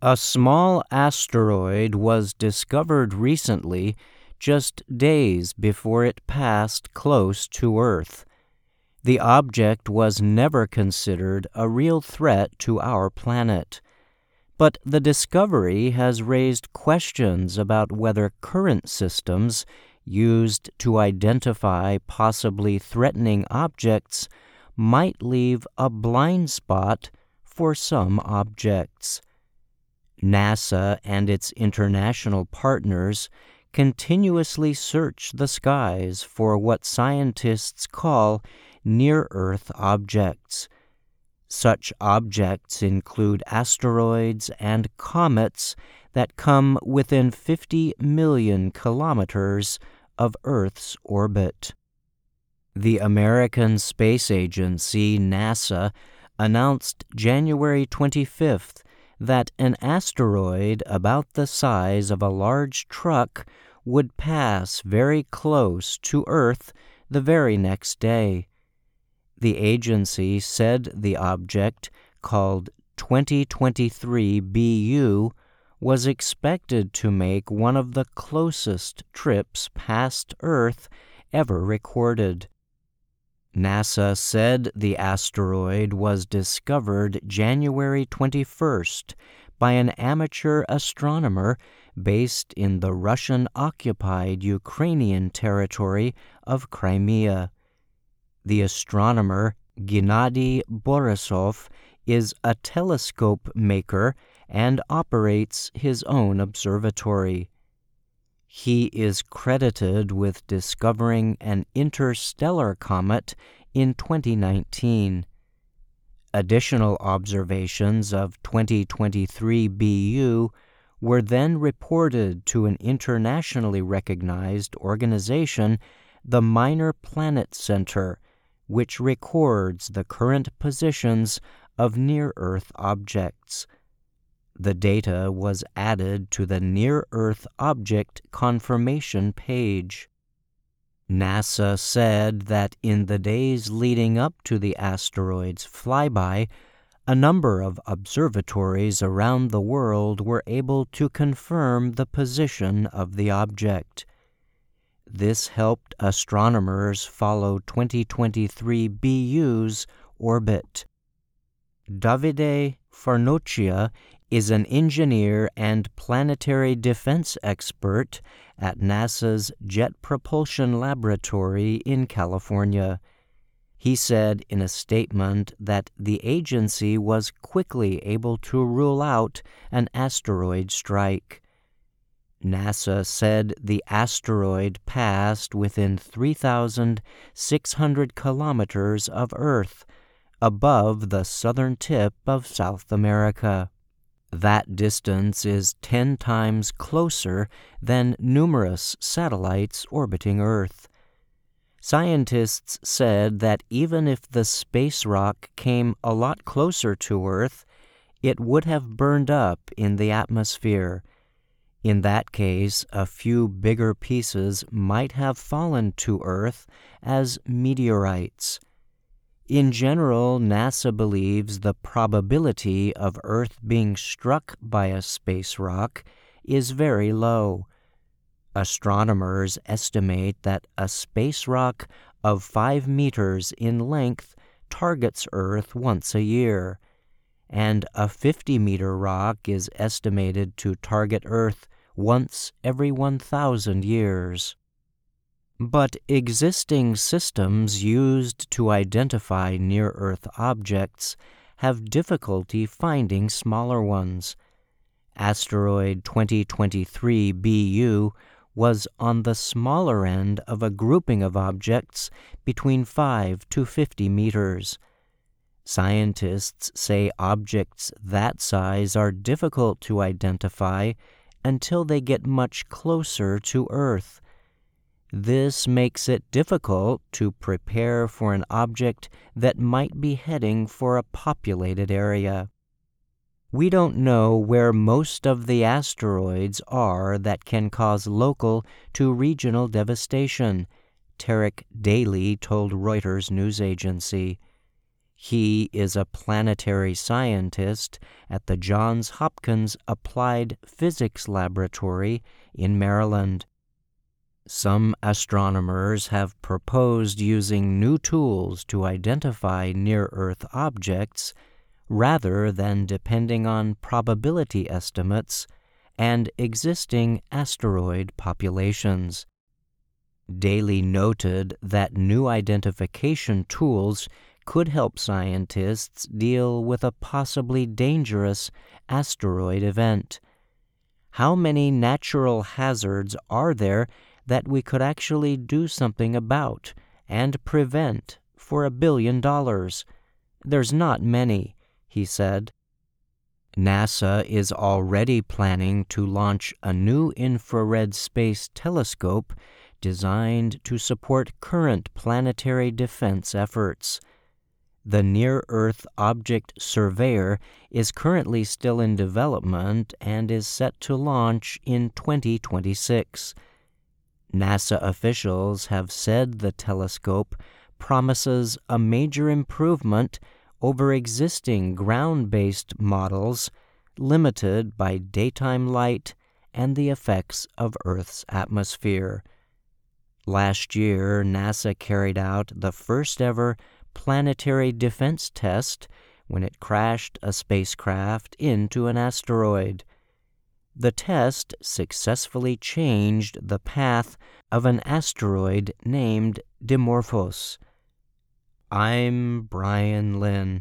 A small asteroid was discovered recently, just days before it passed close to Earth. The object was never considered a real threat to our planet. But the discovery has raised questions about whether current systems used to identify possibly threatening objects might leave a blind spot for some objects. NASA and its international partners continuously search the skies for what scientists call near Earth objects. Such objects include asteroids and comets that come within 50 million kilometers of Earth's orbit. The American Space Agency, NASA, announced January 25th that an asteroid about the size of a large truck would pass very close to Earth the very next day. The agency said the object, called 2023 BU, was expected to make one of the closest trips past Earth ever recorded. NASA said the asteroid was discovered January 21st by an amateur astronomer based in the Russian occupied Ukrainian territory of Crimea. The astronomer Gennady Borisov is a telescope maker and operates his own observatory. He is credited with discovering an interstellar comet in 2019. Additional observations of 2023 BU were then reported to an internationally recognized organization, the Minor Planet Center, which records the current positions of near Earth objects the data was added to the Near Earth Object Confirmation page. NASA said that in the days leading up to the asteroid's flyby, a number of observatories around the world were able to confirm the position of the object. This helped astronomers follow 2023 BU's orbit. Davide Farnocchia is an engineer and planetary defense expert at NASA's Jet Propulsion Laboratory in California. He said in a statement that the agency was quickly able to rule out an asteroid strike. NASA said the asteroid passed within 3,600 kilometers of Earth, above the southern tip of South America. That distance is 10 times closer than numerous satellites orbiting Earth. Scientists said that even if the space rock came a lot closer to Earth, it would have burned up in the atmosphere. In that case, a few bigger pieces might have fallen to Earth as meteorites. In general, NASA believes the probability of Earth being struck by a space rock is very low. Astronomers estimate that a space rock of 5 meters in length targets Earth once a year, and a 50 meter rock is estimated to target Earth once every 1,000 years. But existing systems used to identify near Earth objects have difficulty finding smaller ones. Asteroid 2023 BU was on the smaller end of a grouping of objects between 5 to 50 meters. Scientists say objects that size are difficult to identify until they get much closer to Earth this makes it difficult to prepare for an object that might be heading for a populated area. We don't know where most of the asteroids are that can cause local to regional devastation, Terik Daly told Reuters news agency. He is a planetary scientist at the Johns Hopkins Applied Physics Laboratory in Maryland. Some astronomers have proposed using new tools to identify near Earth objects rather than depending on probability estimates and existing asteroid populations. Daly noted that new identification tools could help scientists deal with a possibly dangerous asteroid event. How many natural hazards are there that we could actually do something about and prevent for a billion dollars? There's not many, he said. NASA is already planning to launch a new infrared space telescope designed to support current planetary defense efforts. The Near Earth Object Surveyor is currently still in development and is set to launch in 2026. NASA officials have said the telescope promises a major improvement over existing ground based models limited by daytime light and the effects of Earth's atmosphere. Last year, NASA carried out the first ever planetary defense test when it crashed a spacecraft into an asteroid. The test successfully changed the path of an asteroid named Dimorphos. I'm Brian Lynn.